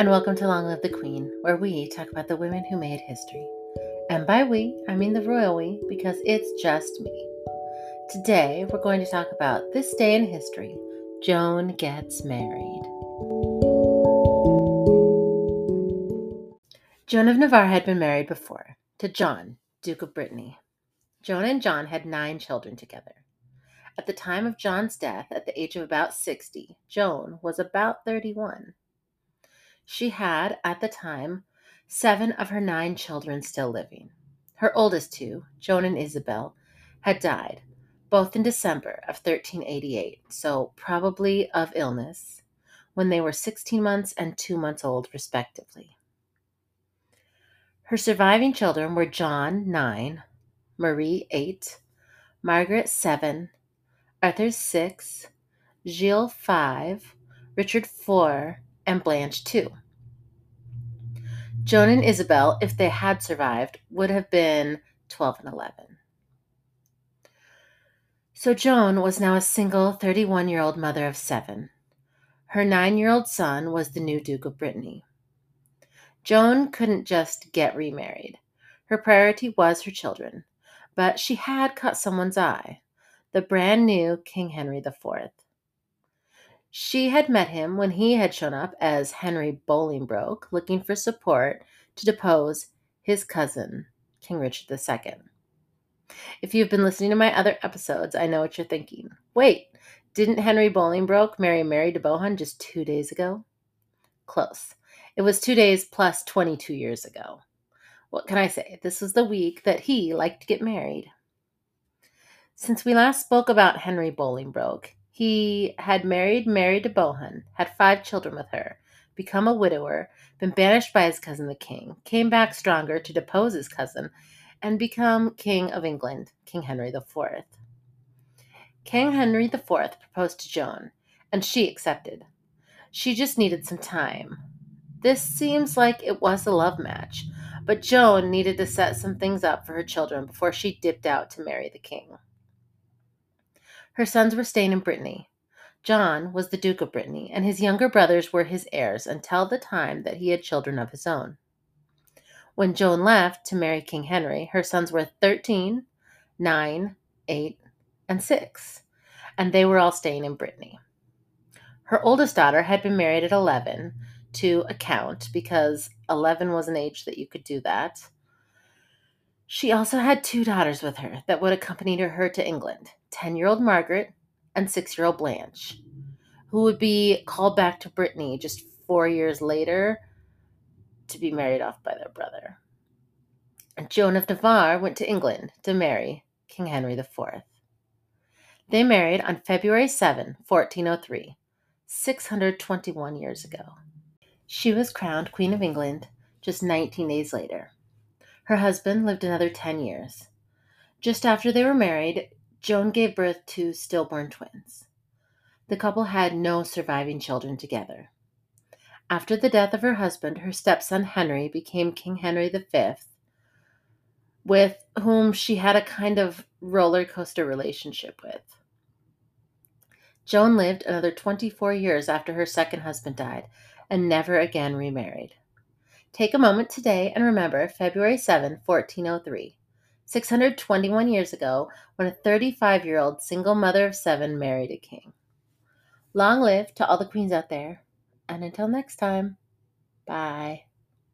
and welcome to Long Live the Queen, where we talk about the women who made history. And by we, I mean the royal we, because it's just me. Today, we're going to talk about this day in history Joan gets married. Joan of Navarre had been married before to John, Duke of Brittany. Joan and John had nine children together. At the time of John's death, at the age of about 60, Joan was about 31. She had, at the time, seven of her nine children still living. Her oldest two, Joan and Isabel, had died, both in December of 1388, so probably of illness, when they were 16 months and 2 months old, respectively. Her surviving children were John, 9, Marie, 8, Margaret, 7, Arthur 6, Gilles 5, Richard 4, and Blanche two. Joan and Isabel, if they had survived, would have been 12 and 11. So Joan was now a single 31 year old mother of seven. Her nine year old son was the new Duke of Brittany. Joan couldn't just get remarried. Her priority was her children, but she had caught someone's eye the brand new King Henry IV. She had met him when he had shown up as Henry Bolingbroke, looking for support to depose his cousin, King Richard II. If you've been listening to my other episodes, I know what you're thinking. Wait, didn't Henry Bolingbroke marry Mary de Bohun just two days ago? Close. It was two days plus 22 years ago. What can I say? This was the week that he liked to get married. Since we last spoke about Henry Bolingbroke, he had married Mary de Bohun, had five children with her, become a widower, been banished by his cousin the king, came back stronger to depose his cousin, and become King of England, King Henry IV. King Henry IV proposed to Joan, and she accepted. She just needed some time. This seems like it was a love match, but Joan needed to set some things up for her children before she dipped out to marry the king. Her sons were staying in Brittany. John was the Duke of Brittany, and his younger brothers were his heirs until the time that he had children of his own. When Joan left to marry King Henry, her sons were 13, 9, 8, and 6, and they were all staying in Brittany. Her oldest daughter had been married at 11 to a count because 11 was an age that you could do that. She also had two daughters with her that would accompany her to England 10 year old Margaret and 6 year old Blanche, who would be called back to Brittany just four years later to be married off by their brother. And Joan of Navarre went to England to marry King Henry IV. They married on February 7, 1403, 621 years ago. She was crowned Queen of England just 19 days later. Her husband lived another 10 years. Just after they were married, Joan gave birth to stillborn twins. The couple had no surviving children together. After the death of her husband, her stepson Henry became King Henry V, with whom she had a kind of roller coaster relationship with. Joan lived another 24 years after her second husband died and never again remarried. Take a moment today and remember February 7, 1403, 621 years ago, when a 35 year old single mother of seven married a king. Long live to all the queens out there, and until next time, bye.